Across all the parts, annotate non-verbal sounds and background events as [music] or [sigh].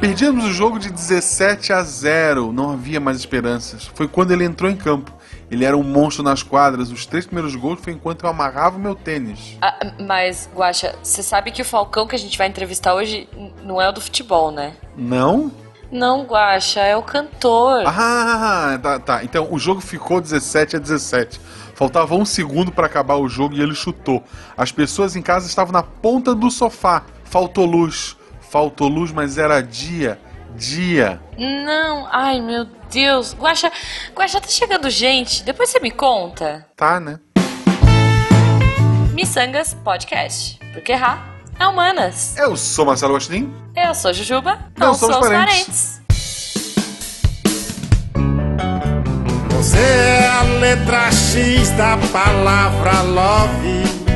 Perdemos o jogo de 17 a 0. Não havia mais esperanças. Foi quando ele entrou em campo. Ele era um monstro nas quadras. Os três primeiros gols foi enquanto eu amarrava o meu tênis. Ah, mas, Guaxa, você sabe que o Falcão que a gente vai entrevistar hoje não é o do futebol, né? Não? Não, Guaxa, é o cantor. Ah, tá, tá. Então o jogo ficou 17 a 17. Faltava um segundo para acabar o jogo e ele chutou. As pessoas em casa estavam na ponta do sofá. Faltou luz. Faltou luz, mas era dia. Dia. Não, ai meu Deus. Guaxa, Guaxa, tá chegando gente. Depois você me conta. Tá, né? Missangas Podcast. Porque errar é humanas. Eu sou Marcelo Agostinho. Eu sou Jujuba. Não Não somos somos parentes. parentes. Você é a letra X da palavra love.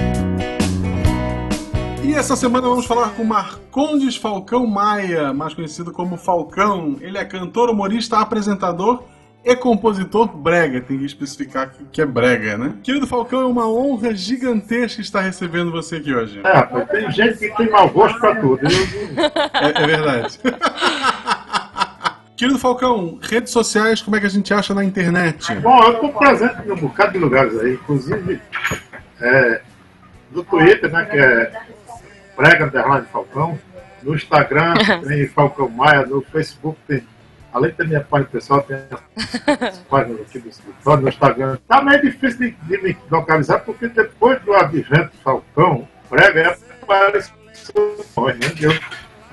E essa semana vamos falar com Marcondes Falcão Maia, mais conhecido como Falcão. Ele é cantor, humorista, apresentador e compositor brega. Tem que especificar que é brega, né? Querido Falcão, é uma honra gigantesca estar recebendo você aqui hoje. É, rapaz, tem gente que tem mau gosto pra tudo. É, é verdade. [laughs] Querido Falcão, redes sociais, como é que a gente acha na internet? Bom, eu estou presente em um bocado de lugares aí, inclusive é, no Twitter, né, que é Prega Underline Falcão, no Instagram [laughs] tem Falcão Maia, no Facebook tem, além da minha página pessoal, tem as [laughs] páginas aqui do escritório, no Instagram. Tá meio difícil de, de me localizar, porque depois do advento Falcão, Prega é apareceu, né, eu,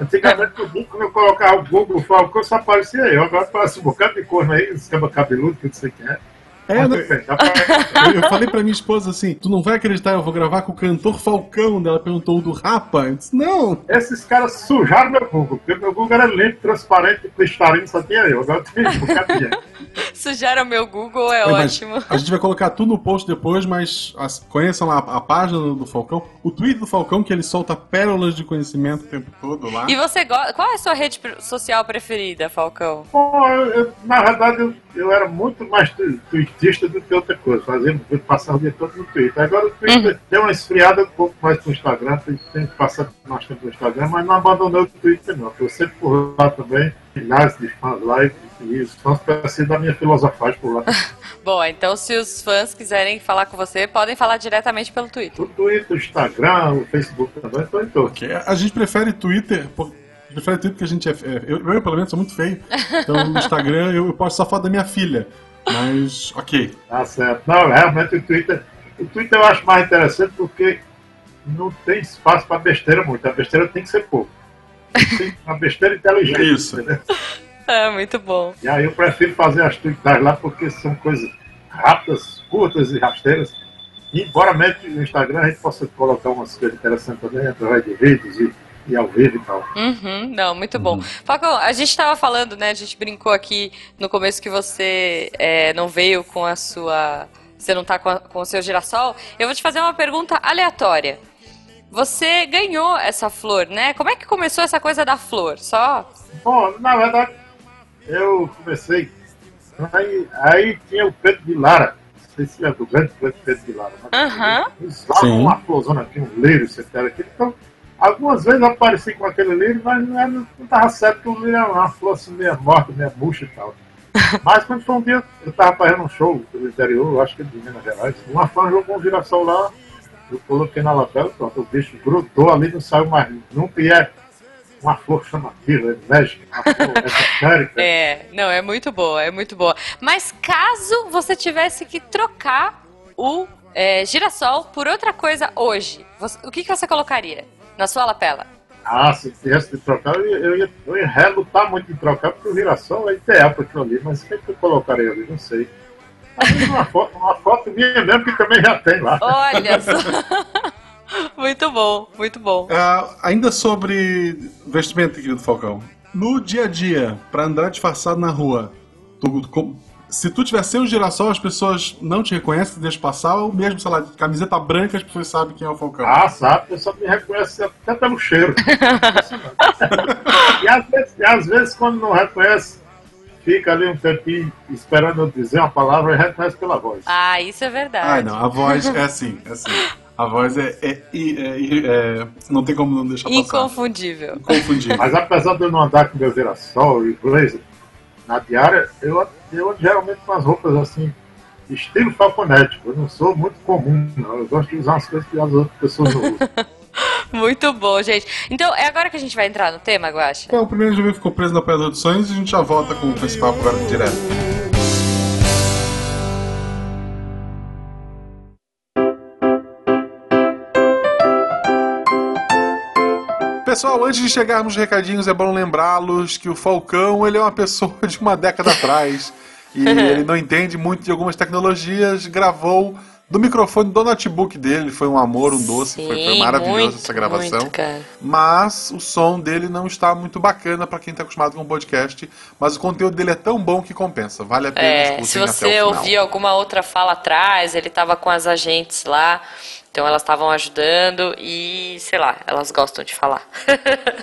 Antigamente, o Google, quando eu colocava o Google Falcão, só aparecia eu. Agora aparece um bocado de corno aí, escama cabeludo, que não sei quem é. É, né? pra- Eu, eu falei pra minha esposa assim: tu não vai acreditar, eu vou gravar com o cantor Falcão. Ela perguntou o do Rapa. Eu disse, não. Esses caras sujaram meu Google, porque meu Google era limpo, transparente, cristalino, só tinha eu. Agora tem um bocado de gente. [laughs] Sujaram meu Google, é É, ótimo. A gente vai colocar tudo no post depois, mas as- conheçam lá a, a página do, Falcão, o Twitter do Falcão, que ele solta pérolas de conhecimento o tempo todo lá. E você gosta. Qual é a sua rede social preferida, Falcão? Bom, eu- eu- na verdade, eu, eu era muito mais tu- tweetista do que outra coisa. Fazia, eu passava o dia todo no Twitter. Agora o Twitter deu uma esfriada um pouco mais no Instagram, tem, tem passado mais tempo no Instagram, mas não abandonei o Twitter, não. Estou sempre por lá também, milhares de fãs lá e, os fãs parecem da minha filosofagem por lá. [laughs] Bom, então se os fãs quiserem falar com você, podem falar diretamente pelo Twitter. O Twitter, o Instagram, o Facebook também, estou em todos. Que a gente prefere Twitter, por, prefere Twitter porque a gente é. é- eu, eu, pelo menos, sou muito feio. [laughs] Então no Instagram eu, eu posto só foto da minha filha. Mas, ok. Tá certo. Não, realmente o Twitter. O Twitter eu acho mais interessante porque não tem espaço para besteira muito. A besteira tem que ser pouco. Tem uma besteira inteligente. Isso. entendeu? É, muito bom. E aí eu prefiro fazer as tweetagens lá porque são coisas rápidas, curtas e rasteiras. E, embora mesmo no Instagram a gente possa colocar umas coisas interessantes também através de vídeos e, e ao vivo e tal. Uhum, não, muito bom. Falcão, a gente tava falando, né? A gente brincou aqui no começo que você é, não veio com a sua. Você não tá com, a- com o seu girassol. Eu vou te fazer uma pergunta aleatória. Você ganhou essa flor, né? Como é que começou essa coisa da flor? Só. Bom, na verdade, eu comecei. Aí, aí tinha o Pedro de Lara. Não sei se é do grande Pedro de Lara. Aham. Usava Sim. uma florzona aqui, um era aqui. Então, algumas vezes eu apareci com aquele lírio, mas não, era- não tava certo que o lírio era uma flor assim, meio morta, meio murcha e tal. [laughs] Mas quando foi um dia, eu tava fazendo um show no interior, eu acho que é de Minas Gerais. Uma fã jogou um girassol lá, eu coloquei na lapela, pronto, o bicho grudou ali, não saiu mais nunca. E é uma flor chamativa, enérgica, uma flor esotérica. [laughs] É, não, é muito boa, é muito boa. Mas caso você tivesse que trocar o é, girassol por outra coisa hoje, você- o que, que você colocaria na sua lapela? Ah, se tivesse de trocar, eu ia, eu ia, eu ia relutar muito em trocar, porque o girassol é ideal para aquilo ali, mas o que, é que eu colocaria ali? Não sei. Uma foto, uma foto minha mesmo, que também já tem lá. Olha só. [laughs] muito bom, muito bom. Ah, ainda sobre vestimenta, querido Falcão. No dia a dia, pra andar disfarçado na rua, tu- com- se tu tiver sem o girassol, as pessoas não te reconhecem, te deixam passar, ou mesmo, sei lá, de camiseta branca, as pessoas sabem quem é o Falcão. Ah, sabe, a pessoa me reconhece até pelo cheiro. [laughs] e, às vezes, e às vezes, quando não reconhece, fica ali um tempinho esperando eu dizer uma palavra e reconhece pela voz. Ah, isso é verdade. Ai, não, a voz é assim, é assim. A voz é, é, é, é, Não tem como não deixar passar. Inconfundível. Inconfundível. Mas apesar de eu não andar com meu girassol e blazer na diária, eu, eu geralmente com as roupas assim, estilo falconético. Eu não sou muito comum, não. Eu gosto de usar umas coisas que as outras pessoas não usam. [laughs] Muito bom, gente. Então, é agora que a gente vai entrar no tema, Guaxa? Então, o primeiro jogo ficou preso na Pedra dos Sonhos e a gente já volta com o principal agora direto. Pessoal, antes de chegarmos nos recadinhos, é bom lembrá-los que o Falcão ele é uma pessoa [laughs] de uma década atrás. E [laughs] ele não entende muito de algumas tecnologias. Gravou do microfone do notebook dele, foi um amor, um doce, Sim, foi, foi maravilhoso essa gravação. muito. Mas o som dele não está muito bacana para quem está acostumado com podcast, mas o conteúdo dele é tão bom que compensa, vale a pena É, se o você ouvir alguma outra fala atrás, ele tava com as agentes lá, então elas estavam ajudando e, sei lá, elas gostam de falar.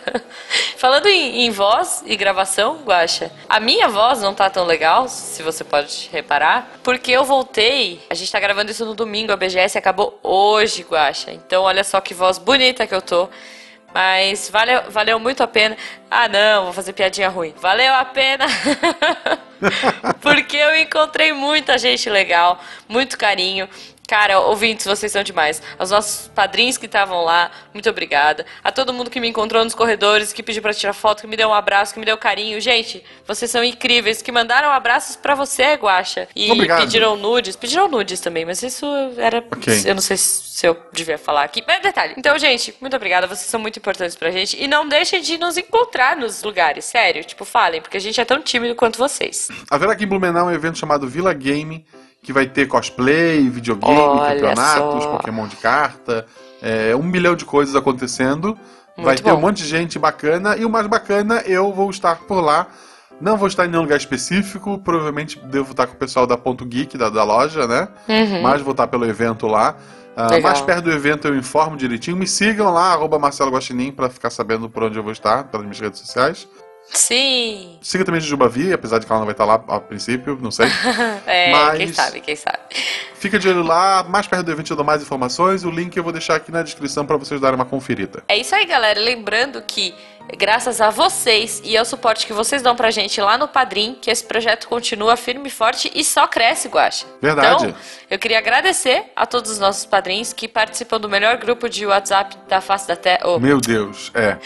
[laughs] Falando em, em voz e gravação, Guaxa, a minha voz não tá tão legal, se você pode reparar, porque eu voltei, a gente tá gravando isso no domingo, a BGS acabou hoje, Guaxa, então olha só que voz bonita que eu tô. Mas valeu, valeu muito a pena. Ah, não, vou fazer piadinha ruim. Valeu a pena. [laughs] Porque eu encontrei muita gente legal, muito carinho. Cara, ouvintes, vocês são demais. Aos nossos padrinhos que estavam lá, muito obrigada. A todo mundo que me encontrou nos corredores, que pediu pra tirar foto, que me deu um abraço, que me deu carinho. Gente, vocês são incríveis. Que mandaram abraços pra você, Guaxa. E Obrigado. pediram nudes. Pediram nudes também, mas isso era. Ok. Eu não sei se eu devia falar aqui. Mas detalhe. Então, gente, muito obrigada. Vocês são muito importantes pra gente. E não deixem de nos encontrar nos lugares, sério. Tipo, falem, porque a gente é tão tímido quanto vocês. Haverá aqui em Blumenau um evento chamado Vila Game, que vai ter cosplay, videogame, Olha campeonatos, só. Pokémon de carta, é, um milhão de coisas acontecendo. vai Muito ter bom. um monte de gente bacana e o mais bacana, eu vou estar por lá. Não vou estar em nenhum lugar específico, provavelmente devo estar com o pessoal da Ponto Geek, da, da loja, né? Uhum. Mas vou estar pelo evento lá. Legal. mais perto do evento eu informo direitinho. Me sigam lá, arroba Marcelo Guaxinim, pra ficar sabendo por onde eu vou estar, pelas minhas redes sociais. Sim. Siga também Jujubavi, apesar de que ela não vai estar lá a princípio, não sei. [laughs] É, Mas- quem sabe, quem sabe. Fica de olho lá, mais perto do evento eu dou mais informações. O link eu vou deixar aqui na descrição pra vocês darem uma conferida. É isso aí, galera. Lembrando que, graças a vocês e ao suporte que vocês dão pra gente lá no Padrim, que esse projeto continua firme e forte e só cresce, Guaxa. Verdade. Então, eu queria agradecer a todos os nossos padrinhos que participam do melhor grupo de WhatsApp da face da Terra. Oh, Meu Deus, é.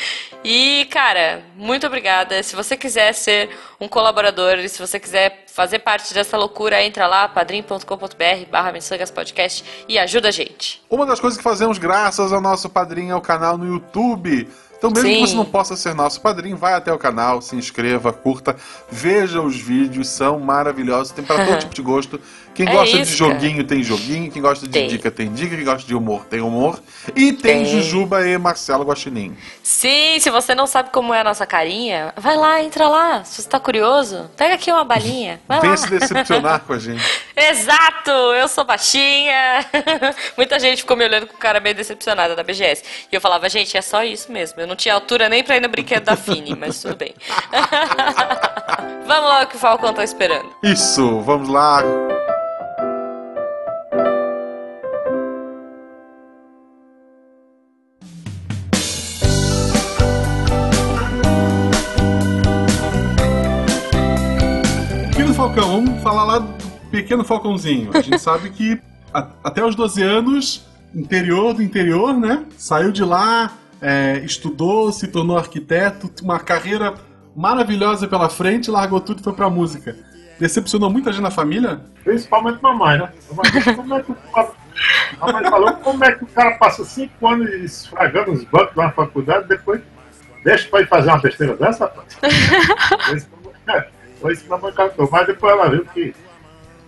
E, cara, muito obrigada. Se você quiser ser um colaborador e se você quiser fazer parte dessa loucura, entra lá, padrim.com.br barra Podcast e ajuda a gente. Uma das coisas que fazemos graças ao nosso padrinho é o canal no YouTube. Então, mesmo Sim. que você não possa ser nosso padrinho, vai até o canal, se inscreva, curta, veja os vídeos, são maravilhosos, tem para todo [laughs] tipo de gosto. Quem É gosta de isso, joguinho tem joguinho, quem gosta de Tem. dica tem dica, quem gosta de humor tem humor. E tem, Tem. Jujuba e Marcelo Guaxinim. Sim, se você não sabe como é a nossa carinha, vai lá, entra lá. Se você tá curioso, pega aqui uma balinha. Vai Venha lá. se decepcionar com a gente. [laughs] Exato! Eu sou baixinha. [laughs] Muita gente ficou me olhando com cara meio decepcionada da BGS. E eu falava, gente, é só isso mesmo. Eu não tinha altura nem pra ir no brinquedo da Fini, [laughs] mas tudo bem. Vamos lá, o que o Falcão tá esperando. Isso, vamos lá. Falcão, vamos falar lá do Pequeno Falcãozinho. A gente sabe que a- até os 12 anos, interior do interior, né? Saiu de lá, é, estudou, se tornou arquiteto, uma carreira maravilhosa pela frente, largou tudo e foi pra música. Decepcionou muita gente na família? Principalmente mamãe, né? Mamãe, como é que o cara- mamãe falou como é que o cara passa cinco anos esfragando os bancos da faculdade depois deixa pra ir fazer uma besteira dessa, rapaz? [laughs] Foi isso que mamãe cantou. Mas depois ela viu que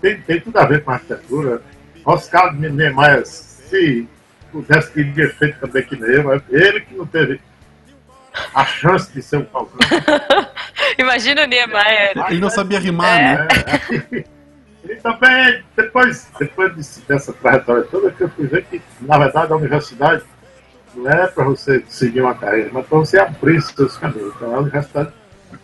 tem, tem tudo a ver com arquitetura. Oscar Niemeyer, se pudesse, teria feito também que nem eu. mas Ele que não teve a chance de ser um Falcão. [laughs] Imagina o Niemeyer. Ele não sabia rimar, É. né? É. [laughs] E também, depois, depois desse- dessa trajetória toda, que eu fui ver que, na verdade, a universidade não é para você seguir uma carreira, mas para você abrir seus caminhos. Então, a universidade,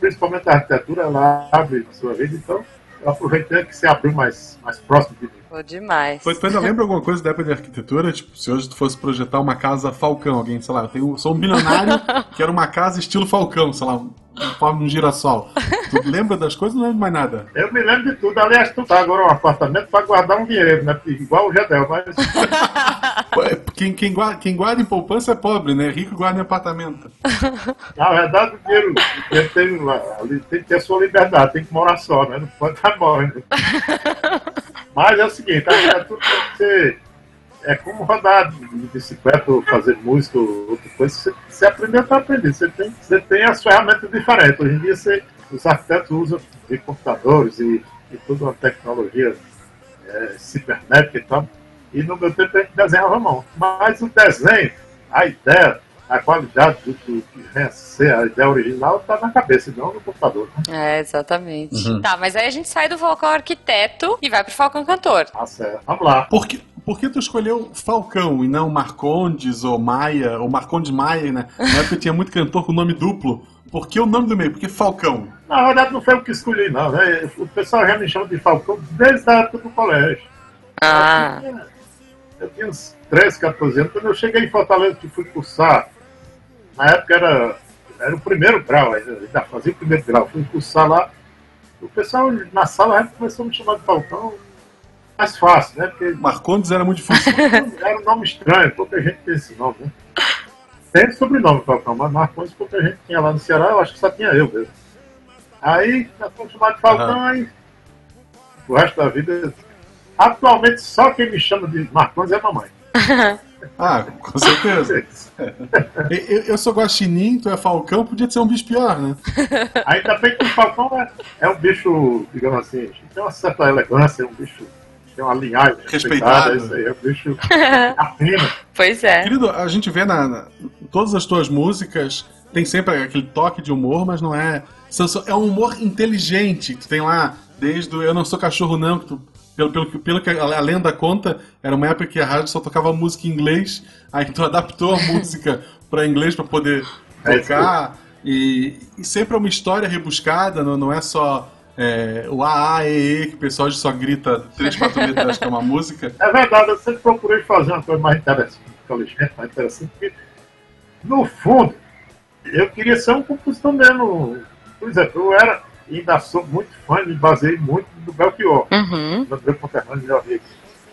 principalmente a arquitetura, ela abre sua vida. Então, eu aproveitei que você abriu mais, mais próximo de mim. Pô, demais. Tu ainda lembra alguma coisa da época de arquitetura? Tipo, se hoje tu fosse projetar uma casa Falcão, alguém, sei lá, eu tenho, sou um bilionário [laughs] que era uma casa estilo Falcão, sei lá, forma um girassol. Tu lembra das coisas ou não lembra mais nada? Eu me lembro de tudo. Aliás, tu tá agora um apartamento para guardar um dinheiro, né? Igual o Gedel, mas. [laughs] Quem, quem, guarda, quem guarda em poupança é pobre, né? Rico guarda em apartamento. Na verdade, o dinheiro, o dinheiro tem, tem que ter a sua liberdade, tem que morar só, né? Não pode estar morrendo. [laughs] Mas é o seguinte, a tem que ser. É como rodar de bicicleta ou fazer música ou outra coisa. Você, você aprendeu para aprender. Você tem, você tem as ferramentas diferentes. Hoje em dia, você, os arquitetos usam de computadores e, e toda uma tecnologia é, cibernética e tal. E no meu tempo a gente desenhava à mão. Mas o desenho, a ideia, a qualidade do, do que vem a ser a ideia original está na cabeça, não no computador. Né? É, exatamente. Tá, mas aí a gente sai do Falcão Arquiteto e vai pro Falcão Cantor. Tá certo. Vamos lá. Por que, por que tu escolheu Falcão e não Marcondes ou Maia, ou Marcondes Maia, né? Na época tinha muito cantor com nome duplo. Por que o nome do meio? Por que Falcão? Na verdade, não foi o que escolhi, não. Né? O pessoal já me chama de Falcão desde a época do colégio. Ah. Eu tinha, eu tinha uns 13, 14 anos. Quando eu cheguei em Fortaleza, que fui cursar, na época era, era o primeiro grau, ainda, ainda fazia o primeiro grau. Fui cursar lá. O pessoal na sala já começou a me chamar de Falcão. Mais fácil, né? Porque Marcondes era muito difícil. era um nome estranho, pouca gente tem esse nome, né? Tem sobrenome, Falcão, mas Marcondes pouca gente tinha lá no Ceará, eu acho que só tinha eu mesmo. Aí, nós fomos de Falcão, Aham. aí o resto da vida. Atualmente, só quem me chama de Marcondes é a mamãe. [laughs] ah, com certeza. [laughs] Eu, eu sou guaxinim, tu é Falcão, podia ser um bicho pior, né? Ainda bem que o Falcão é, é um bicho, digamos assim, tem uma certa elegância, é um bicho, tem uma linhagem Respeitado. respeitada, é isso aí, é bicho. [laughs] Pois é. Querido, a gente vê na, na- todas as tuas músicas, tem sempre aquele toque de humor, mas não é. É um humor inteligente. Tu tem lá, desde o Eu Não Sou Cachorro Não, que tu, pelo, pelo, que- pelo que a, lenda conta, era uma época que a rádio só tocava música em inglês, aí tu [laughs] adaptou a música para inglês para poder É tocar. E, e sempre é uma história rebuscada, não, não é só é, o A, A, E, E, que o pessoal só grita três, quatro letras que é uma música. É verdade, eu sempre procurei fazer uma coisa mais interessante, inteligente, mais interessante, porque, no fundo, eu queria ser um compositor mesmo. Por exemplo, eu era, e ainda sou muito fã, me baseei muito do Belchior, Uhum. do meu conterrâneo, meu amigo.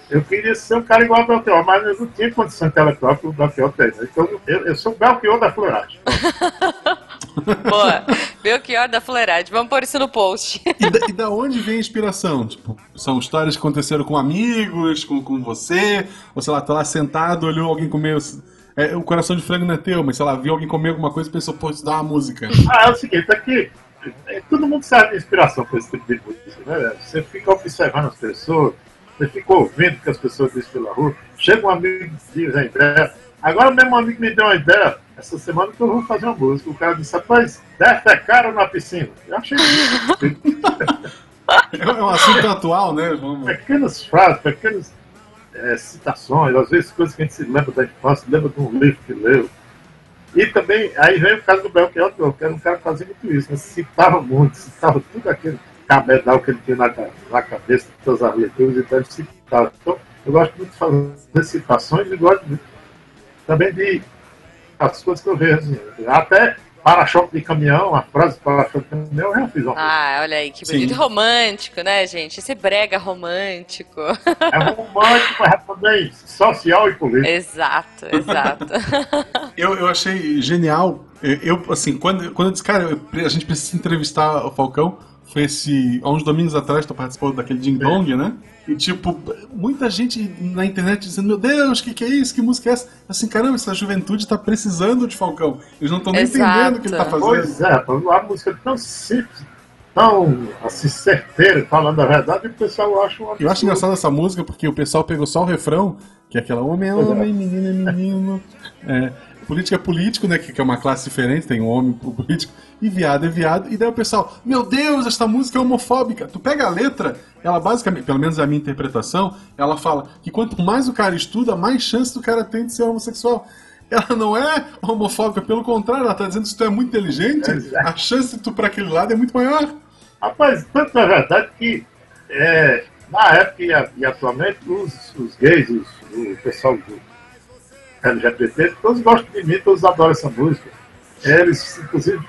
Eu queria ser um cara igual ao Belchior, mas eu não tinha condição intelectual que o Belchior tem. Então, eu, eu sou o Belchior da floragem. [laughs] [laughs] Boa. Belchior da Fuleirade. Vamos pôr isso no post. E da, e da onde vem a inspiração? Tipo, são histórias que aconteceram com amigos, com, com você, ou sei lá, tá lá sentado, olhou alguém comer. É, o coração de frango não é teu, mas sei lá, viu alguém comer alguma coisa e pensou, pô, isso dá uma música. Ah, é o seguinte, aqui, é, todo mundo serve de inspiração para esse tipo de música, né? Você fica observando as pessoas, você fica ouvindo o que as pessoas dizem pela rua, chega um amigo e diz a ideia. Agora mesmo um amigo me deu uma ideia, essa semana que eu vou fazer uma música. O cara disse, rapaz, deve é caro na piscina. Eu achei [laughs] É um assunto atual, né? Vamos... pequenas frases, pequenas é, citações, às vezes coisas que a gente se lembra da infância, lembra de um livro que leu. E também, aí vem o caso do Belchior, que era um cara que fazia muito isso, né? citava muito, citava tudo aquele cabedal que ele tinha na, na cabeça, todas as leituras, então ele citava. Então, eu gosto muito de fazer citações e gosto muito também de as coisas que eu vejo. assim, Até para-choque de caminhão, a frase para-choque de caminhão, eu já fiz uma Ah, olha aí, que Sim. bonito. Romântico, né, gente? Esse brega romântico. É romântico, mas é também social e político. exato, exato. [laughs] Eu, eu achei genial. Eu, assim, quando, quando eu disse, cara, a gente precisa entrevistar o Falcão, foi esse. Há uns domingos atrás, tu participou daquele Ding Dong, né? E, tipo, muita gente na internet dizendo: Meu Deus, o que, que é isso? Que música é essa? Assim, caramba, essa juventude tá precisando de Falcão. Eles não estão nem entendendo o que ele tá fazendo. Pois é, a música é tão simples, tão assim, certeira, falando a verdade, e o pessoal acha uma Eu acho engraçado essa música porque o pessoal pegou só o refrão, que é aquela homem é homem, menino é menino. É, político é político, né? Que, que é uma classe diferente, tem um homem político, e viado é viado. E daí o pessoal, meu Deus, esta música é homofóbica. Tu pega a letra, ela basicamente, pelo menos é a minha interpretação, ela fala que quanto mais o cara estuda, mais chance do cara tem de ser homossexual. Ela não é homofóbica, pelo contrário, ela tá dizendo que se tu é muito inteligente, Exato. a chance de tu pra aquele lado é muito maior. Rapaz, tanto é verdade que é, na época e, e atualmente, os, os gays, os, o pessoal do LGBT, todos gostam de mim, todos adoram essa música. Eles, inclusive,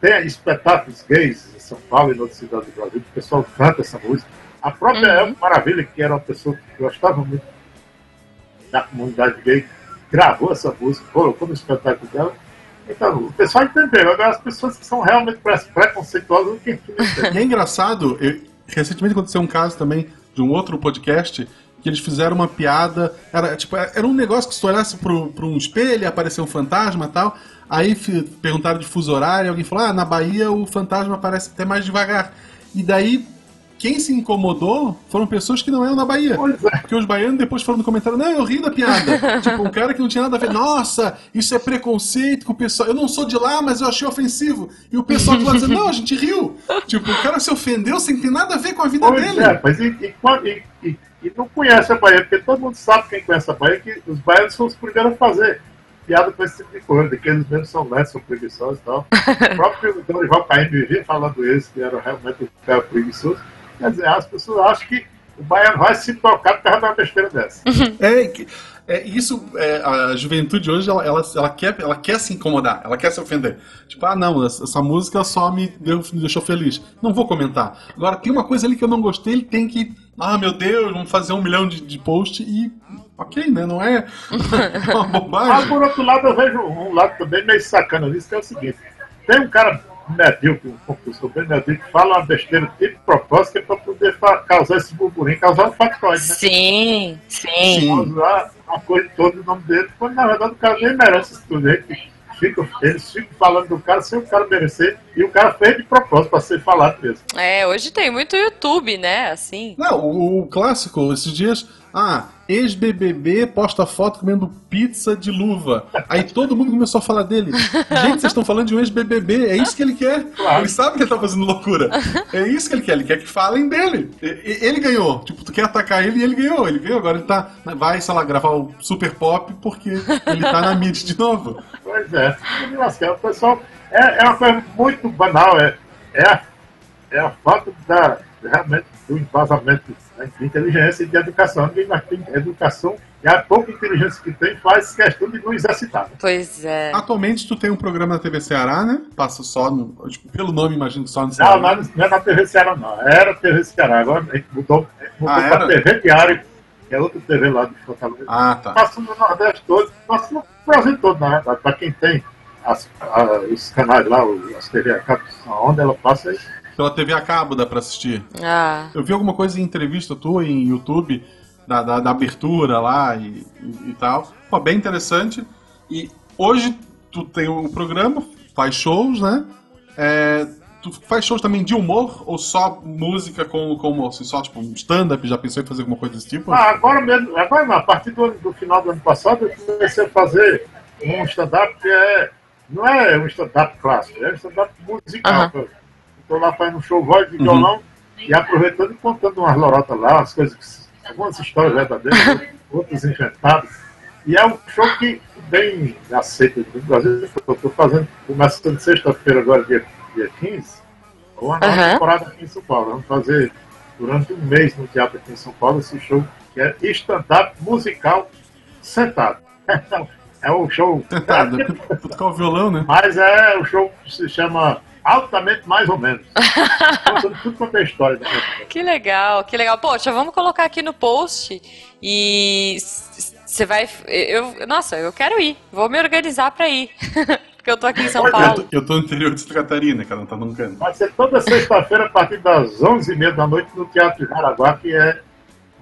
têm espetáculos gays em São Paulo e em outras cidades do Brasil, o pessoal canta essa música. A própria uhum. Elma Maravilha, que era uma pessoa que gostava muito da comunidade gay, gravou essa música, colocou no espetáculo dela. Então, o pessoal entendeu. Agora, as pessoas que são realmente preconceituosas, que [laughs] E é engraçado, eu, recentemente aconteceu um caso também de um outro podcast que eles fizeram uma piada. Era, tipo, era um negócio que se tu olhasse pro, pro um espelho, apareceu um fantasma e tal. Aí perguntaram de fuso horário, alguém falou: ah, na Bahia o fantasma aparece até mais devagar. E daí quem se incomodou foram pessoas que não eram da Bahia. É. Porque os baianos depois foram no comentário, não, eu ri da piada. [laughs] tipo, um cara que não tinha nada a ver, nossa, isso é preconceito com o pessoal. Eu não sou de lá, mas eu achei ofensivo. E o pessoal lá dizendo, não, a gente riu. Tipo, o cara se ofendeu sem ter nada a ver com a vida pois dele. É, mas e, e, e, e, não conhece a Bahia, porque todo mundo sabe quem conhece a Bahia, que os baianos são os primeiros a fazer piada com esse tipo de coisa, que eles mesmos são netos, são preguiçosos e tal. [laughs] o próprio Dorival Caim vivia falando isso, que era realmente um cara preguiçoso. Quer dizer, as pessoas acham que o baiano vai se tocar por causa de uma besteira dessa. [laughs] É, é isso, é, a juventude hoje, ela, ela, ela, quer, ela quer se incomodar, ela quer se ofender. Tipo, ah, não, essa música só me, deu, me deixou feliz. Não vou comentar. Agora, tem uma coisa ali que eu não gostei, ele tem que. Ah, meu Deus, vamos fazer um milhão de, de posts e. Ok, né? Não é [laughs] uma bobagem. Mas, por outro lado, eu vejo um lado também meio sacana nisso, que é o seguinte: tem um cara medíocre, um compositor bem medíocre, fala uma besteira de propósito, que é para poder causar esse burburinho, causar um factoide, né? Sim, sim. Causar a coisa toda no nome dele, quando na verdade o cara nem merece isso tudo. Fica, eles ficam falando do cara sem o cara merecer e o cara fez de propósito para ser falado mesmo. É, hoje tem muito YouTube, né? Assim. Não, o, o clássico, esses dias ah, ex-BBB posta foto comendo pizza de luva. Aí todo mundo começou a falar dele. Gente, vocês estão falando de um ex-BBB. É isso que ele quer. Claro. Ele sabe que ele tá fazendo loucura. É isso que ele quer. Ele quer que falem dele. Ele ganhou. Tipo, tu quer atacar ele e ele ganhou. Ele ganhou. Agora ele tá. Vai, sei lá, gravar o Super Pop porque ele tá na mídia de novo. Pois é. O pessoal. É, é uma coisa muito banal. É, é, a, é a falta da, realmente do embasamento né, de inteligência e de educação. Ninguém mais tem educação e a pouca inteligência que tem faz questão de não exercitar. Pois é. Atualmente tu tem um programa na TV Ceará, né? Passa só no. Tipo, pelo nome, imagino só no Ceará. Não, mas não é na TV Ceará, não. Era TV Ceará. Agora mudou, mudou ah, para TV Diário, que é outra TV lá de Fortaleza. Ah, tá. Passa no Nordeste todo, passa no Brasil todo, na verdade, para quem tem as, a, os canais lá, as TV a cabo, onde ela passa aí pela TV a cabo dá pra assistir. Ah. Eu vi alguma coisa em entrevista tua em YouTube, da, da, da abertura lá e, e, e, tal. Pô, bem interessante. E hoje tu tem o um programa, faz shows, né? É, tu faz shows também de humor ou só música com, com humor? Assim, só tipo stand-up? Já pensou em fazer alguma coisa desse tipo? Ah, agora mesmo, agora a partir do, do final do ano passado eu comecei a fazer um stand-up que é. Não é um stand-up clássico, é um stand-up musical. Estou lá fazendo um show voz de violão uhum. e aproveitando e contando umas lorotas lá, as coisas, algumas histórias verdadeiras, [laughs] outras inventadas. E é um show que bem aceito no Brasil. Eu estou fazendo, começando sexta-feira, agora, dia, dia 15, uma nova uhum. temporada aqui em São Paulo. Vamos fazer durante um mês no teatro aqui em São Paulo esse show que é stand-up musical sentado. [laughs] é um show. Sentado, tocar o violão, né? Mas é o show que se chama altamente mais ou menos. [laughs] Contando tudo quanto é história. Da que legal, que legal. Poxa, vamos colocar aqui no post e você vai. Eu, nossa, eu quero ir. Vou me organizar para ir. [laughs] Porque eu tô aqui em São Paulo. Eu tô no interior de Santa Catarina, cara, não tá num canto. Vai ser toda sexta-feira a partir das 11h30 da noite no Teatro de Jaraguá, que é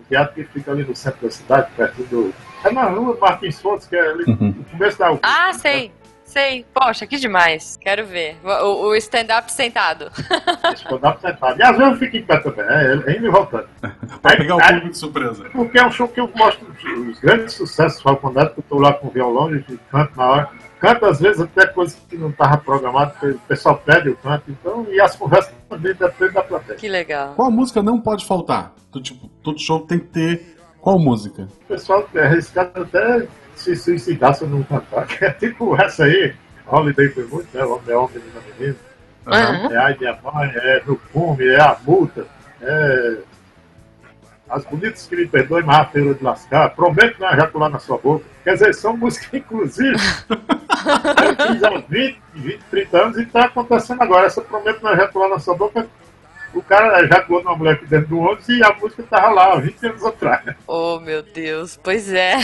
um teatro que fica ali no centro da cidade, perto do. É na rua Martins Fontes, que é ali uhum. no começo da. Ah, sei. Sei. Poxa, que demais. Quero ver. O, o stand-up sentado. [laughs] Stand-up sentado. E às vezes eu fico em pé também, né? É indo e voltando. pra pegar o público de surpresa. Porque é um show que eu mostro os grandes sucessos do Falcon Neto, que eu tô lá com o violão e canto na hora. Canto às vezes até coisas que não estava programado, o pessoal pede o canto, então, e as conversas também dependem da plateia. Que legal. Qual música não pode faltar? Tipo, todo show tem que ter qual música? O pessoal é arriscado até se suicidasse num cantar, que é tipo essa aí, Holiday foi muito, né? O homem é homem, menina menina. Uhum. É ai minha mãe, é no fume, é a multa, é As Bonitas que me perdoem, mas a feira de lascar. Prometo não ejacular na sua boca. Quer dizer, são músicas, [laughs] inclusive, [laughs] eu fiz há 20, 20, 30 anos e está acontecendo agora. Essa Prometo não ejacular na sua boca o cara ejaculou numa mulher aqui dentro do ônibus e a música tava lá, 20 anos atrás. Oh, meu Deus, pois é. [laughs]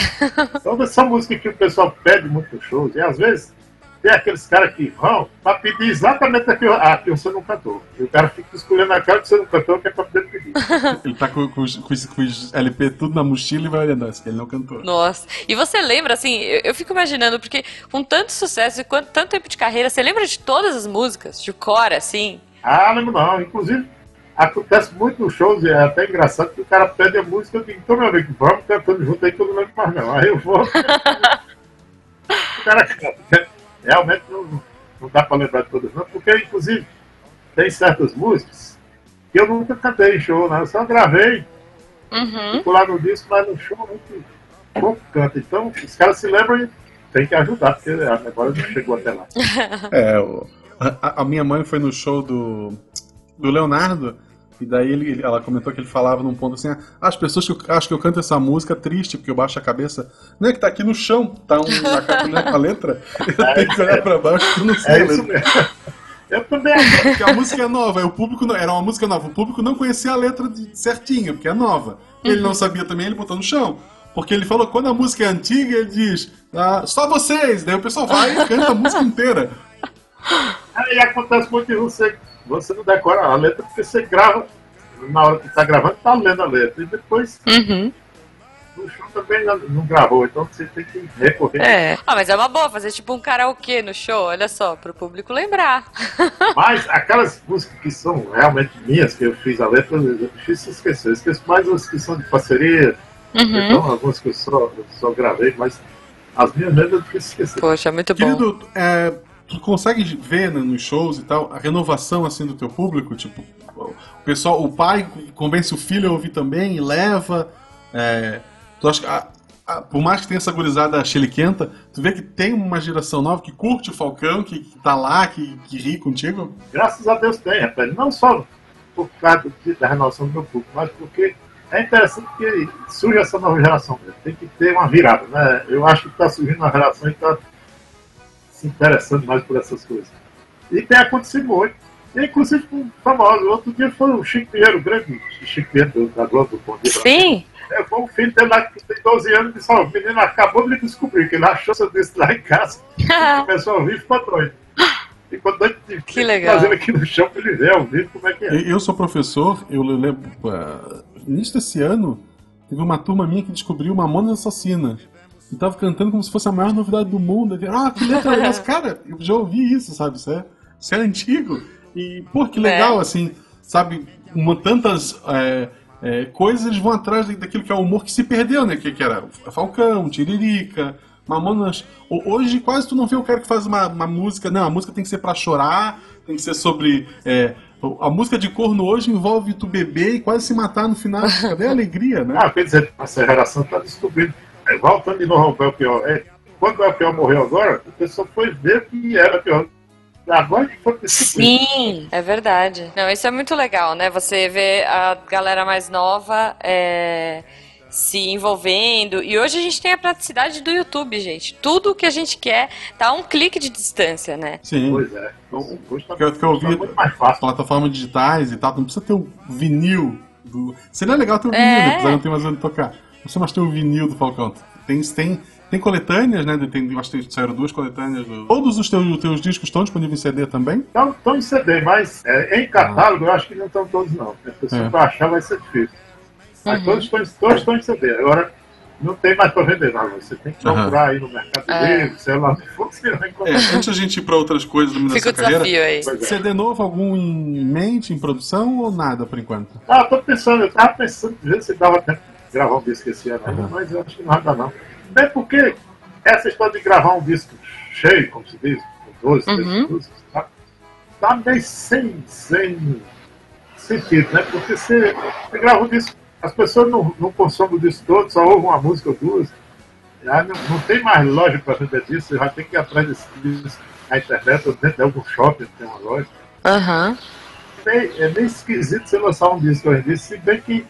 Então, essa música que o pessoal pede muito nos shows, e às vezes tem aqueles caras que vão pra pedir exatamente aquilo ah, que você não cantou. E o cara fica escolhendo a cara que você não cantou, que é pra poder pedir. [laughs] Ele tá com, com, os, com, com os LP tudo na mochila e vai olhando assim, que ele não cantou. Nossa. E você lembra, assim, eu, eu fico imaginando, porque com tanto sucesso e quanto, tanto tempo de carreira, você lembra de todas as músicas, de cor, assim? Ah, lembro não. Inclusive, acontece muito nos shows, e é até engraçado que o cara pede a música, eu digo, então meu amigo, vamos cantando junto aí não lembro mais não. Aí eu vou. [laughs] o cara canta. Realmente não, não dá para lembrar de todas não, porque inclusive tem certas músicas que eu nunca cantei em show, né? Eu só gravei, Uhum. fico lá no disco, mas no show muito pouco canto. Então, os caras se lembram e tem que ajudar, porque a memória não chegou até lá. [laughs] É, o- a, a minha mãe foi no show do, do Leonardo. E daí ele, ela comentou que ele falava num ponto assim: ah, as pessoas que eu- acham que eu canto essa música triste porque eu baixo a cabeça. Não é que tá aqui no chão, tá um, na capa né, a letra. [laughs] Eu tenho que olhar pra baixo e não sei a É isso letra. mesmo. Eu também. Porque a música é nova, o público não- era uma música nova. O público não conhecia a letra de- certinha, porque é nova. Ele não sabia também, ele botou no chão. Porque ele falou, quando a música é antiga, ele diz, ah, só vocês. Daí o pessoal vai e canta a música inteira. [laughs] Aí acontece muito de você, você não decora a letra, porque você grava, na hora que tá gravando, tá lendo a letra. E depois, Uhum. no show também não, não gravou, então você tem que recorrer. É. Ah, mas é uma boa fazer tipo um karaokê no show, olha só, pro público lembrar. [laughs] Mas aquelas músicas que são realmente minhas, que eu fiz a letra, é difícil esquecer. Eu esqueço mais as que são de parceria, Uhum. então algumas que eu só, eu só gravei, mas as minhas mesmo difícil esquecer. Poxa, muito bom. Querido, é, tu consegue ver né, nos shows e tal a renovação assim do teu público? Tipo, o pessoal, o pai convence o filho a ouvir também e leva. é, tu acha que a- a- por mais que tenha essa gurizada chiliquenta, tu vê que tem uma geração nova que curte o Falcão, que, que tá lá, que, que ri contigo? Graças a Deus tem, rapaz. Não só por causa da renovação do meu público, mas porque é interessante que surge essa nova geração. né? Tem que ter uma virada, né? Eu acho que está surgindo uma geração que está se interessando mais por essas coisas. E tem acontecido muito. E, inclusive com famosos. Outro dia foi o Chico Pinheiro, o grande Chico Pinheiro da Globo, do Bom Dia. Sim. É, foi um filho dele lá que tem 12 anos e disse, ó, o menino acabou de descobrir que ele achou seu disco lá em casa. [laughs] Começou a ouvir e ficou doido. Ficou doido de Que legal. fazendo aqui no chão pra ele ver ao vivo como é que é. Eu, sou professor, eu lembro. início desse ano, teve uma turma minha que descobriu Mamonas Assassinas. E tava cantando como se fosse a maior novidade do mundo. Ah, que letra legal. [laughs] Cara, eu já ouvi isso, sabe? Isso é, isso é antigo. E, pô, que legal, assim, sabe? Uma, tantas é, é, coisas eles vão atrás daquilo que é o humor que se perdeu, né? Que, que era Falcão, Tiririca, Mamonas. Ho- Hoje quase tu não vê o cara que faz uma, uma música. Não, a música tem que ser pra chorar, tem que ser sobre. é, a música de corno hoje envolve tu beber e quase se matar no final. Cadê a alegria, né? Ah, quer dizer, essa geração está descobrindo. É, voltando de novo ao Belchior. É, quando o Belchior morreu agora, o pessoal foi ver que era pior. Agora que foi. Sim, é verdade. Não, isso é muito legal, né? Você vê a galera mais nova é, se envolvendo. E hoje a gente tem a praticidade do YouTube, gente. Tudo que a gente quer tá a um clique de distância, né? Sim. Pois é. Hoje tá, Que eu- que eu ouvi- tá muito mais fácil. Plataformas digitais e tal, não precisa ter o vinil. Do... Seria legal ter o vinil, É. né? Apesar não ter mais onde tocar. Não precisa mais ter o vinil do Falcão. Tem, tem, tem coletâneas, né? Tem, eu acho que saíram duas coletâneas. Do... Todos os teus, os teus discos estão disponíveis em CD também? Estão estão em CD, mas é, em catálogo eu acho que não estão todos, não. A pessoa É. para achar vai ser difícil. Mas Uhum. todos, estão, todos estão em CD. Agora, não tem mais para vender, não. Você tem que Aham. procurar aí no Mercado É. Livre, sei lá [laughs] você vai É, encontrar. antes da gente ir pra outras coisas da Fica o carreira. desafio aí. É. CD novo, algum em mente, em produção ou nada por enquanto? Ah, tô pensando, eu tava pensando de ver se dava tempo gravar um disco esse ano ainda, Uhum. mas eu acho que não vai dar não. Bem porque essa história de gravar um disco cheio, como se diz, com 12, 13 Uhum. músicas, tá, tá meio sem, sem sentido, né? Porque você, você grava um disco, as pessoas não, não consomem o disco todo, só ouvem uma música ou duas. Aí não, não tem mais loja para vender disco, você vai ter que ir atrás desse disco na internet ou dentro de algum shopping tem uma loja Aham. meio- é meio esquisito você lançar um disco hoje em dia, se bem que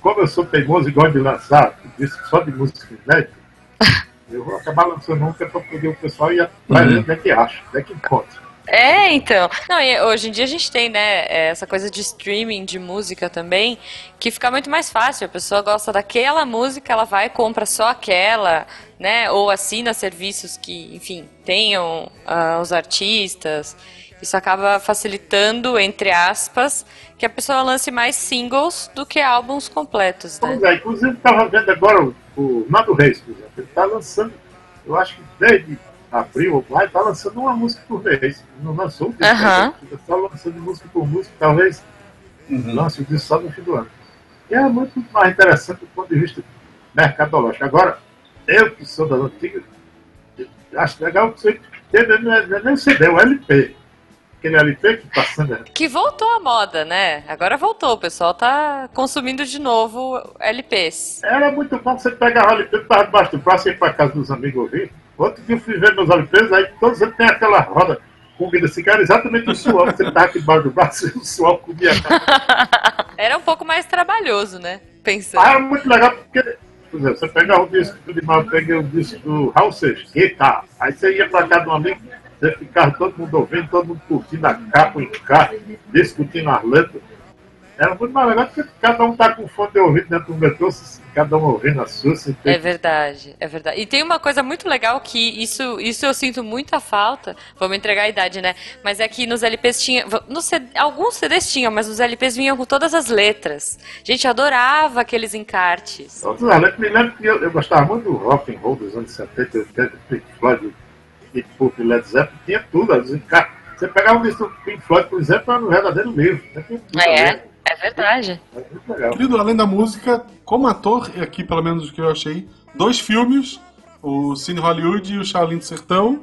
como eu sou teimoso e gosto de lançar disco só de música inédita, [laughs] eu vou acabar lançando um que é pra poder o pessoal ir atrás Uhum. onde é que acha, onde é que encontra. É, então. Não, e hoje em dia a gente tem, né, essa coisa de streaming de música também, que fica muito mais fácil. A pessoa gosta daquela música, ela vai e compra só aquela, né? Ou assina serviços que, enfim, tenham ah, os artistas. Isso acaba facilitando, entre aspas, que a pessoa lance mais singles do que álbuns completos, né? Pois é, inclusive estava vendo agora o, o Nando Reis, por exemplo, ele está lançando, eu acho que desde abril ou maio, está lançando uma música por mês. Não lançou o disco, Aham. ele está lançando música por música, talvez Uhum. lance o disco só no fim do ano. E é muito mais interessante do ponto de vista mercadológico. Agora, eu que sou das antigas, acho legal que você ter, não é não é nem o CD, é o LP. Aquele LP que está sendo. Que voltou à moda, né? Agora voltou, o pessoal tá consumindo de novo LPs. Era muito bom você pegar o LP, estava debaixo do braço e ir para casa dos amigos ouvir. Outro dia eu fui ver meus LPs, aí todos eles têm aquela roda comida cigarro, exatamente o suor. Você estava aqui debaixo do braço [laughs] e o suor comia. a [laughs] cara. Era um pouco mais trabalhoso, né? Ah, Pensando. era muito legal porque, por exemplo, você pegava o disco do Limão, peguei o disco do Raul Seixas, guitarra. Aí você ia para casa de um amigo, você ficava todo mundo ouvindo, todo mundo curtindo a capa, o encarte, discutindo as letras. Era muito mais legal porque cada um tá com fone de ouvido dentro do metrô, cada um ouvindo a sua, ter É verdade, é verdade. E tem uma coisa muito legal que isso, isso eu sinto muita falta. Vamos entregar a idade, né? Mas é que nos LPs tinha. No CD, alguns CDs tinham, mas os LPs vinham com todas as letras. Gente, eu adorava aqueles encartes. Outros alertas, me lembro que eu, eu gostava muito do rock and roll dos anos 70, 80, Pink Floyd, Deep Purple, Led Zeppelin, tinha tudo. Encar- Você pegava um disco do Pink Floyd, por exemplo, era um verdadeiro livro. né? É, é verdade. É muito legal. Querido, além da música, como ator, e aqui pelo menos o que eu achei, dois filmes, o Cine Hollywood e o Shaolin do Sertão,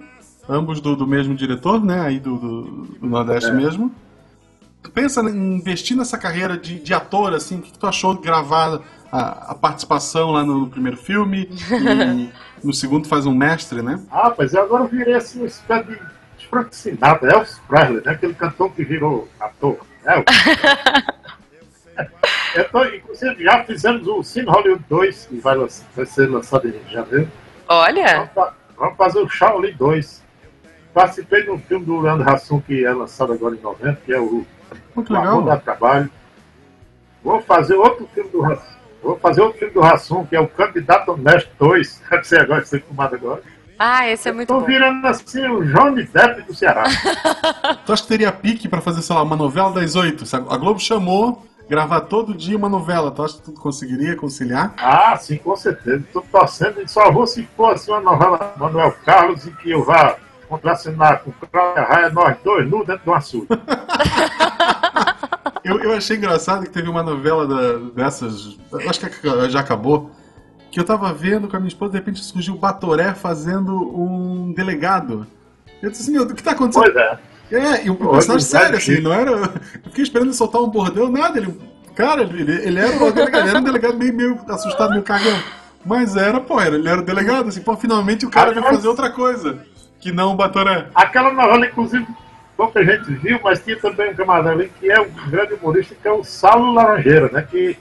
ambos do, do mesmo diretor, né, aí do, do, do Nordeste É. mesmo. Tu pensa em investir nessa carreira de, de ator, assim, o que tu achou de gravar a, a participação lá no primeiro filme [laughs] e no segundo faz um mestre, né? Ah, pois eu agora virei assim, uma espécie de de Frank Sinatra, Elvis Presley, né? aquele cantor que virou ator. É, o- [laughs] Eu tô, inclusive, já fizemos o Cine Hollywood 2, que vai, lançar- vai ser lançado em janeiro. Olha, Vamos, vamos fazer o Shaolin 2. Participei de um filme do Leandro Hassum que é lançado agora em novembro, que é o Muito O Amor Trabalho. Vou fazer outro filme do Hassum. Vou fazer outro filme do Hassum, que é o Candidato Honesto 2. [laughs] Deve ser agora, ser filmado agora. ah, esse é muito Tô bom. virando assim o Johnny Depp do Ceará. [laughs] Tu acha que teria pique pra fazer, sei lá, uma novela das oito? sabe? A Globo chamou gravar todo dia uma novela. Tu acha que tu conseguiria conciliar? Ah, sim, com certeza. Estou torcendo e só vou se for assim, uma novela Manuel Carlos em que eu vá contracenar com Cláudia Raia, nós dois, nu dentro de um açude. [laughs] Eu, eu achei engraçado que teve uma novela da- dessas, acho que já acabou, que eu tava vendo com a minha esposa, de repente surgiu o Batoré fazendo um delegado. Eu disse assim, o que tá acontecendo? Pois é. É, e o personagem sério, assim, não era. Eu fiquei esperando ele soltar um bordão, nada, ele. Cara, ele, ele era o delegado, ele era um delegado meio, meio assustado, meio cagão. Mas era, pô, era, ele era o delegado, assim, pô, finalmente o cara vai fazer outra coisa. Que não o Batoré. Aquela novela, inclusive, pouca gente viu, mas tinha também um camarada ali que é um grande humorista, que é o Saulo Laranjeira, né? Que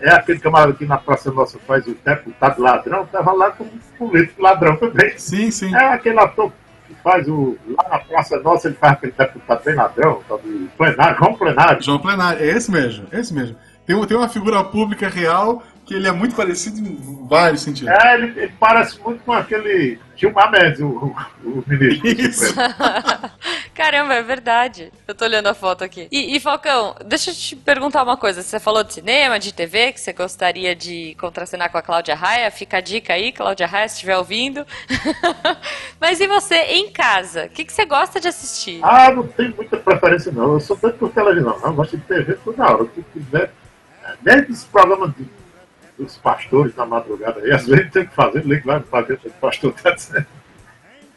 é aquele camarada que na Praça Nossa faz o deputado ladrão, estava lá como político ladrão também. Sim, sim. É aquele ator que faz o. Lá na Praça Nossa, ele faz aquele deputado bem ladrão, tal de plenário, João Plenário. João Plenário, é esse mesmo, é esse mesmo. Tem, tem uma figura pública real que ele é muito parecido em vários sentidos. É, ele, ele parece muito com aquele Gilmar Mendes, o, o, o ministro. do Isso. [laughs] Caramba, é verdade. Eu tô olhando a foto aqui. E, e, Falcão, deixa eu te perguntar uma coisa. Você falou de cinema, de TV, que você gostaria de contracenar com a Cláudia Raia. Fica a dica aí, Cláudia Raia, se estiver ouvindo. [laughs] Mas e você, em casa? O que, que você gosta de assistir? Ah, não tenho muita preferência não. Eu sou tanto por televisão, não. Eu gosto de TV toda hora. O que quiser. Desde os programas de- dos pastores na madrugada aí, às vezes tem que fazer, liga lá no pagamento do pastor tá dizendo.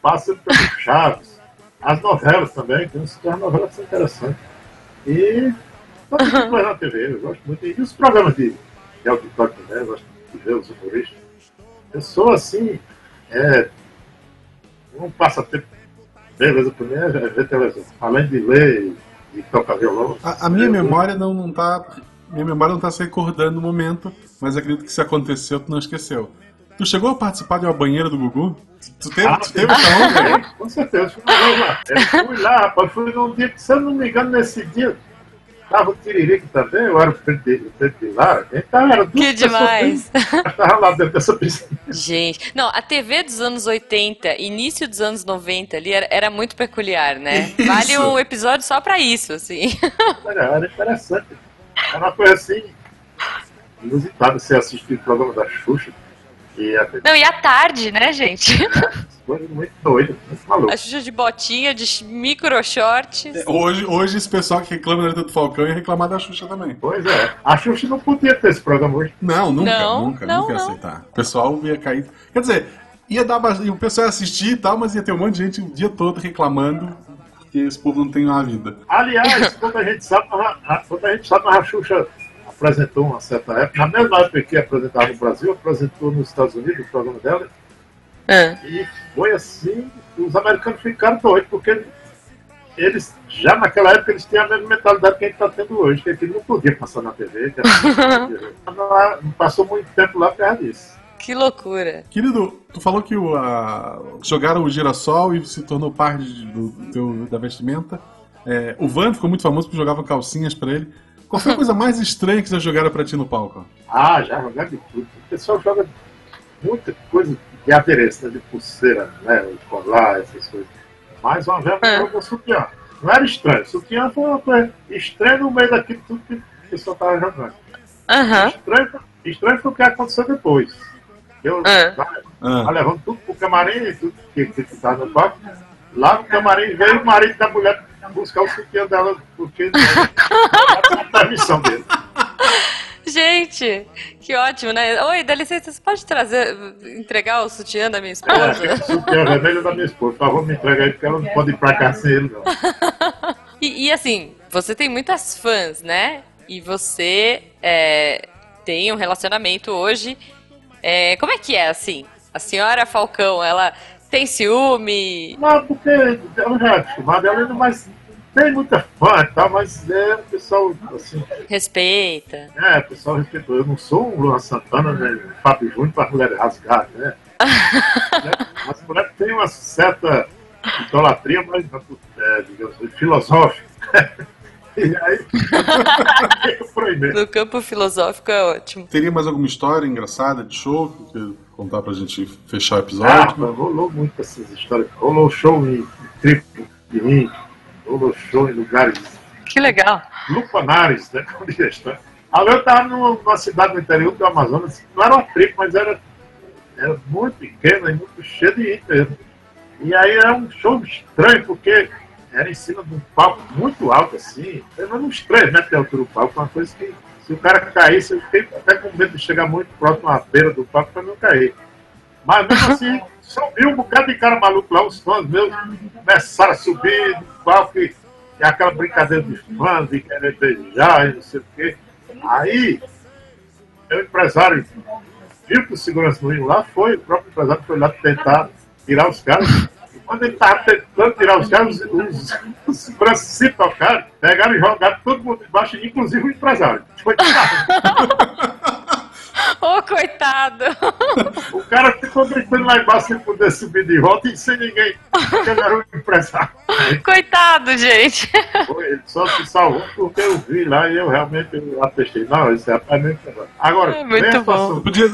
Passa pelo Chaves. As novelas também, tem umas novelas que são interessantes. E mundo vai na TV, eu gosto muito. E os programas de, de auditório também, eu gosto de ver os humoristas. Eu sou assim, é, um passatempo Beleza, pra mim é ver televisão. Além de ler e tocar violão. A, a minha memória não, não tá minha memória não tá se recordando no momento, mas acredito que se aconteceu, tu não esqueceu. Tu chegou a participar de uma banheira do Gugu? Tu teve, Ah, tu teve essa onda? É, com certeza. Fui lá, eu fui lá, rapaz. Fui num dia que, se eu não me engano, nesse dia. Tava o Tiririca também, eu era o de lá. Então era duas Que demais. Estava lá dentro dessa piscina. Gente, não, a TV dos anos 80, início dos anos 90 ali era, era muito peculiar, né? Isso. Vale um episódio só pra isso, assim. Era, era interessante. Era uma coisa assim, inusitada você assistir o programa da Xuxa. E a Não, e à tarde, né, gente? coisa muito doida, muito maluca. A Xuxa de botinha, de micro shorts. Hoje, hoje esse pessoal que reclama da letra do Falcão ia reclamar da Xuxa também. Pois é. A Xuxa não podia ter esse programa hoje. Não, nunca, Não, nunca, não, nunca ia não. aceitar. O pessoal ia cair. Quer dizer, ia dar bastante. O pessoal ia assistir e tal, mas ia ter um monte de gente o dia todo reclamando porque esse povo não tem uma vida. Aliás, [laughs] quando a gente sabe, quando a gente sabe, a Xuxa apresentou uma certa época, na mesma época que apresentava no Brasil, apresentou nos Estados Unidos o programa dela, Ah, e foi assim, os americanos ficaram doidos, porque eles, já naquela época, eles tinham a mesma mentalidade que a gente está tendo hoje, que aquilo não podia passar na TV, que não, [laughs] não, não passou muito tempo lá por causa disso. que loucura. Querido, tu falou que o, a- jogaram o girassol e se tornou parte do, do teu, da vestimenta. É, o Van ficou muito famoso porque jogavam calcinhas pra ele. Qual foi a coisa mais estranha que vocês jogaram pra ti no palco? Ah, já jogaram de tudo. O pessoal joga muita coisa de adereço, né? de pulseira, né? de colar, essas coisas. Mas uma vez Ah. jogou sutiã. Não era estranho. Sutiã foi uma coisa estranha no meio daquilo tudo que o pessoal estava jogando. Aham. Estranho, foi- estranho foi o que aconteceu depois. Eu Ah. tava Ah, levando tudo pro camarim, tudo que estava no palco. Lá no camarim veio o marido da mulher buscar o sutiã dela, porque [laughs] tinha permissão dele. Gente, que ótimo, né? Oi, dá licença, você pode trazer, entregar o sutiã da minha É, esposa? sutiã vermelho da minha esposa. Por favor, me entrega aí, porque ela não pode ir pra cá sem ele, não. [laughs] E, e, assim, você tem muitas fãs, né? E você é, tem um relacionamento hoje. É, como é que é, assim? A senhora Falcão, ela tem ciúme? Não, porque ela já é acostumada, ela ainda mais tem muita fã e tal, mas é o pessoal, assim, Respeita? é, o pessoal respeitou. Eu não sou um Luan Santana, né, Fábio Júnior para mulher rasgar, né? [laughs] As mulheres têm uma certa idolatria, mas, é, digamos, filosófica. [laughs] E aí, [laughs] por. No campo filosófico é ótimo. teria mais alguma história engraçada de show contar pra gente fechar o Ah, episódio? rolou muito essas histórias. Rolou show em triplo de mim, rolou show em lugares Que legal. lupanares, né? [laughs] como diz a história. Ali eu estava numa, numa cidade no interior do Amazonas, não era uma tribo, mas era, era muito pequena e muito cheia de gente mesmo. E aí era um show estranho, porque era em cima de um palco muito alto, assim, era uns 3 metros de altura do palco, uma coisa que se o cara caísse, eu fiquei até com medo de chegar muito próximo à beira do palco para não cair. Mas mesmo [laughs] assim, subiu um bocado de cara maluco lá, os fãs meus começaram a subir do palco e, e aquela brincadeira de fãs, de querer beijar e não sei o quê. Aí, o empresário viu que o segurança não ia lá, foi, o próprio empresário foi lá tentar tirar os caras. Quando ele estava tentando tirar os caras, os, seguranças se tocaram, pegaram e jogaram todo mundo embaixo, inclusive o empresário. Foi [laughs] Ô, coitado! O cara ficou gritando lá embaixo sem poder subir de volta e sem ninguém. Porque ele era o empresário. Coitado, gente! foi, ele só se salvou porque eu vi lá e eu realmente atestei. Não, esse rapaz é empresário. Agora, É muito bom. situação. Podia,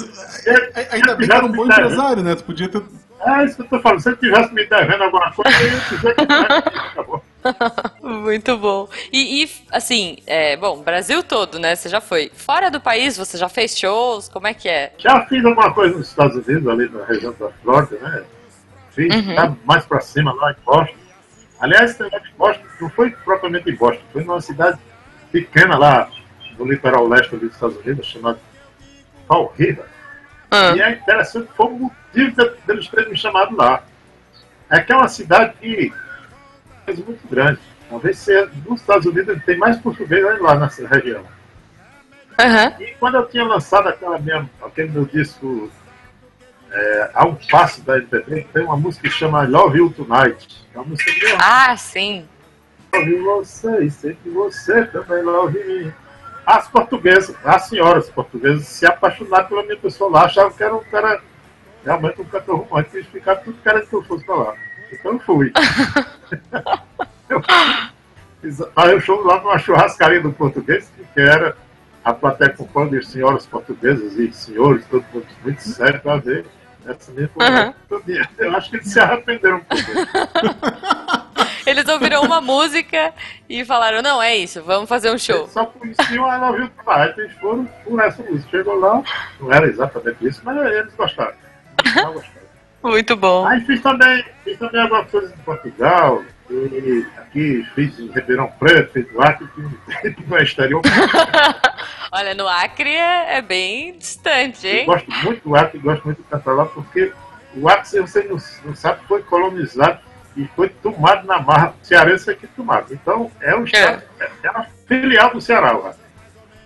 ainda bem que era um bom empresário, né? Tu podia ter. É isso que eu tô falando. Se ele tivesse me devendo alguma coisa, eu ia dizer que não, acabou. [laughs] Muito bom. E, e, assim, é, bom, Brasil todo, né? Você já foi. Fora do país, você já fez shows? Como é que é? Já fiz alguma coisa nos Estados Unidos, ali na região da Flórida, né? Fiz, Uhum. tá mais pra cima, lá em Boston. Aliás, esse negócio de Boston não foi propriamente em Boston, foi numa cidade pequena lá no litoral leste dos Estados Unidos, chamada Fall River. Ah, E é interessante, foi de- deles terem me chamado lá. É que é uma cidade que é muito grande. Talvez seja nos Estados Unidos tem mais português lá nessa região. Aham. E quando eu tinha lançado aquela minha, aquele meu disco é, A um Passo da MPB, tem uma música que chama Love You Tonight. É uma música eu Ah, sim. love você e sei que você também love me. as portuguesas, as senhoras portuguesas se apaixonaram pela minha pessoa lá, achavam que era um cara, realmente um cantor romântico, eles ficaram tudo querendo que eu fosse pra lá. Então eu fui. eu [laughs] aí eu show lá numa churrascaria do português, que era a plateia com de senhoras portuguesas e senhores, todo mundo muito sério para ver. Essa minha uhum. Eu acho que eles se arrependeram um pouco. [laughs] Eles ouviram uma música e falaram, não, é isso, vamos fazer um show. Eles só conheciam a Love You Tonight, eles foram por essa música. Chegou lá, não era exatamente isso, mas eles gostaram. Muito bom. Aí fiz também, fiz também algumas coisas em Portugal, e aqui fiz em Ribeirão Preto, fiz no Acre, fiz no exterior. [laughs] Olha, no Acre é, é, bem distante, hein? Eu gosto muito do Acre, gosto muito de cantar lá, porque o Acre, você não, não sabe, foi colonizado e foi tomado na marra cearense aqui tomado. Então, é um estado, é. é uma filial do Ceará lá.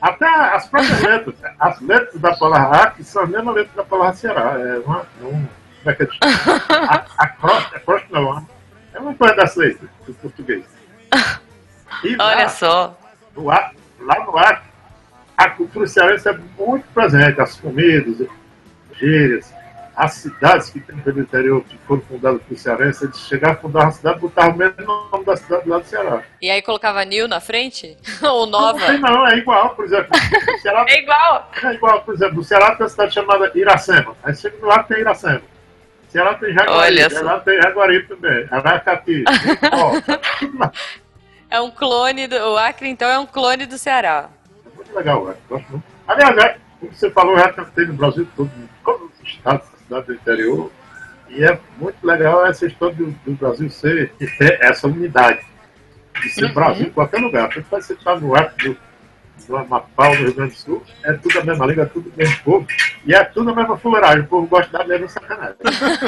Até as próprias letras, as letras da palavra Acre são as mesmas letras da palavra Ceará. É uma, um, como é que é? A, a crosta, a crosta não, é uma coisa das letras do português. E Olha lá, só. No Acre, lá no Acre, a cultura cearense é muito presente, as comidas, gírias, as cidades que tem pelo interior, que foram fundadas por cearense, eles chegaram a fundar uma cidade, botavam o mesmo nome da cidade lá do Ceará. E aí colocava Nil na frente? [laughs] Ou Nova? Não, não, é igual, por exemplo. Ceará, [laughs] é igual? É igual, por exemplo, no Ceará tem uma cidade chamada Iracema. Aí chega lado tem Iracema. Ceará tem Jaguari, Ceará tem Jaguari também, Aracati, [laughs] É um clone do. O Acre, então, é um clone do Ceará. É muito legal, velho. Gosto muito. Aliás, é, como você falou, já tem no Brasil todo, todos os estados cidade do interior. E é muito legal essa história do, do Brasil ser, ter essa unidade. De ser uhum. Brasil em qualquer lugar. Porque você está no arco do, do Amapá, no Rio Grande do Sul, é tudo a mesma língua, é tudo o mesmo povo. E é tudo a mesma fuleiragem. O povo gosta da mesma sacanagem.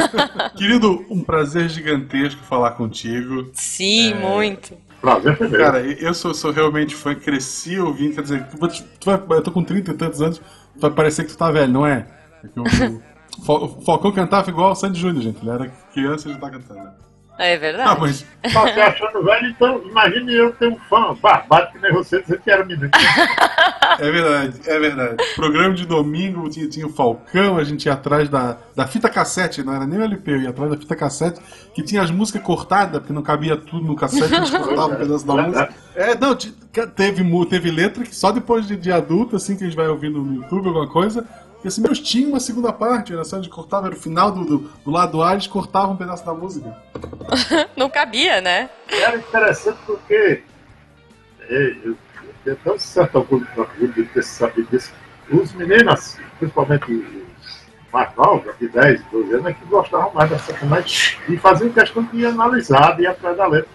[laughs] Querido, um prazer gigantesco falar contigo. Sim, é... muito. Prazer foi Cara, eu sou, sou realmente fã, cresci ouvindo, quer dizer, tu, tu vai, eu tô com 30 e tantos anos, vai parecer que tu tá velho, não é? é eu, o Falcão cantava igual o Sandy Júnior, gente. Ele era criança e já tá cantando. É verdade. Ah, mas... [laughs] Se achando velho, então imagine eu ter um fã barbado que nem você dizer que era menino. [laughs] É verdade, é verdade. Programa de domingo tinha, tinha o Falcão, a gente ia atrás da, da fita cassete, não era nem o LP, eu ia atrás da fita cassete, que tinha as músicas cortadas, porque não cabia tudo no cassete, a gente cortava um pedaço da música. É, não, teve, teve letra que só depois de, de adulto, assim, que a gente vai ouvindo no YouTube, alguma coisa, esse meus tinha uma segunda parte, era só de cortava, era o final do, do, do, lado A, eles cortavam um pedaço da música. [laughs] Não cabia, né? Era interessante porque é, eu tenho tão certo orgulho de ter sabido disso. Os meninos, principalmente os mais novos, de 10, 12 anos, é que gostavam mais dessa sacanagem e faziam questão de analisar, de ir atrás da letra.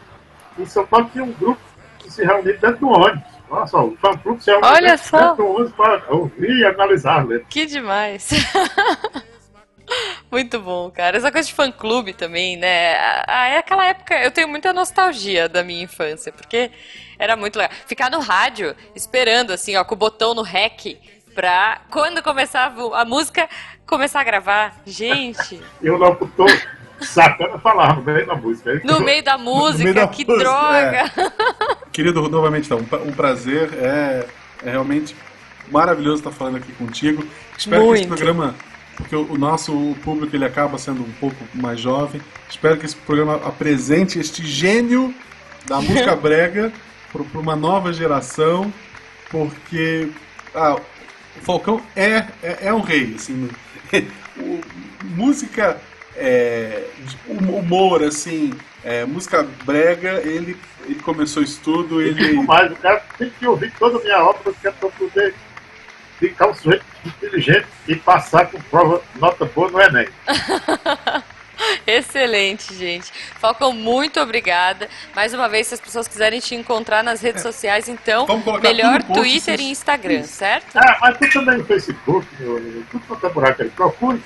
Em São Paulo tinha um grupo que se reunia dentro do ônibus Olha só, o fã-clube é um Olha só. para ouvir e analisar né? Que demais. [laughs] Muito bom, cara. Essa coisa de fã-clube também, né? Ah, é aquela época. Eu tenho muita nostalgia da minha infância, porque era muito legal. Ficar no rádio, esperando, assim, ó, com o botão no REC, pra quando começava a música, começar a gravar. Gente. [laughs] Eu não tô sacana falar no meio da música. No meio da [laughs] música, que música, droga! Querido, novamente, então, um prazer. É, é realmente maravilhoso estar falando aqui contigo. Espero Muito. que esse programa, porque o nosso público ele acaba sendo um pouco mais jovem. Espero que esse programa apresente este gênio da música [laughs] brega para uma nova geração, porque ah, o Falcão é, é, é um rei, assim, [laughs] o, música é, humor, assim, é, música brega, ele, ele começou o estudo, ele... mais, o cara tem que ouvir toda a minha obra que é para poder ficar um sujeito inteligente e passar com prova nota boa no Enem. [laughs] Excelente, gente. Falcão, muito obrigada. Mais uma vez, se as pessoas quiserem te encontrar nas redes é. sociais, então, melhor Twitter e Instagram, Isso. certo? Ah, mas tu também no Facebook, tudo quanto é buraco aí. Procure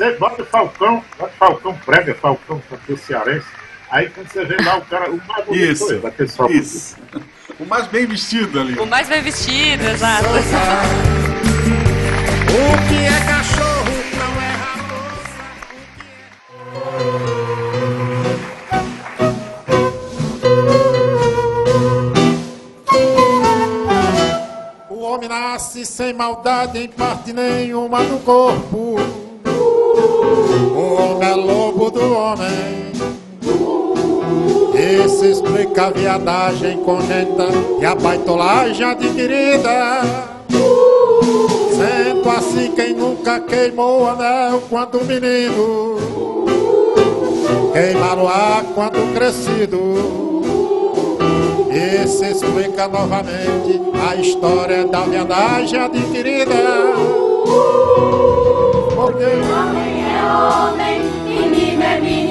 você bota Falcão, bota Falcão prega, Falcão cantor cearense. Aí quando você vê lá o cara, o mais bonito isso, eu, isso. O mais bem vestido ali. O mais bem vestido, exato. o que é cachorro não é raposa. O nasce sem maldade em parte nenhuma do corpo. O homem é lobo do homem. Isso explica a viadagem conjunta e a baitolagem adquirida. Sendo assim quem nunca queimou o anel quando menino. Queimar o ar quando crescido. Isso explica novamente a história da viadagem adquirida. Porque homem é homem, menino é menino,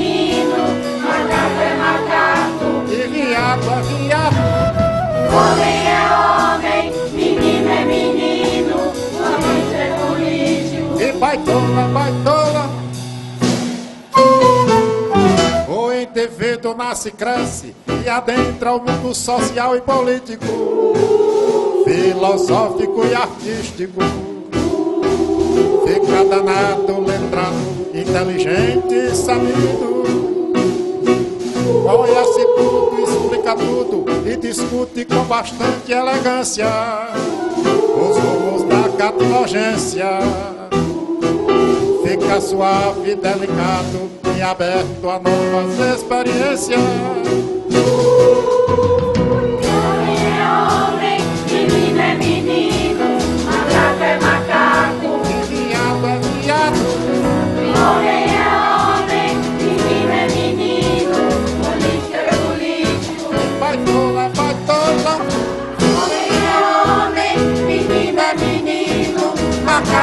É viado Homem é homem, menino é menino, político é político E baitola, baitola O indivíduo nasce, cresce e adentra o mundo social e político, filosófico e artístico. Fica danado, letrado, inteligente e sabido. Conhece tudo, tudo e discute com bastante elegância os rumos da catilogência fica suave, delicado e aberto a novas experiências.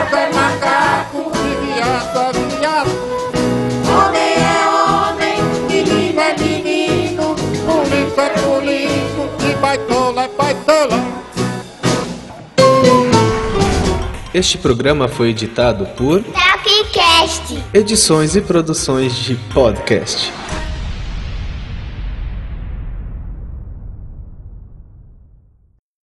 Macaco é macaco e viado é viado, Homem é homem, menino é menino, político é político e baitola é baitola. Este programa foi editado por Tapcast. Edições e Produções de Podcast.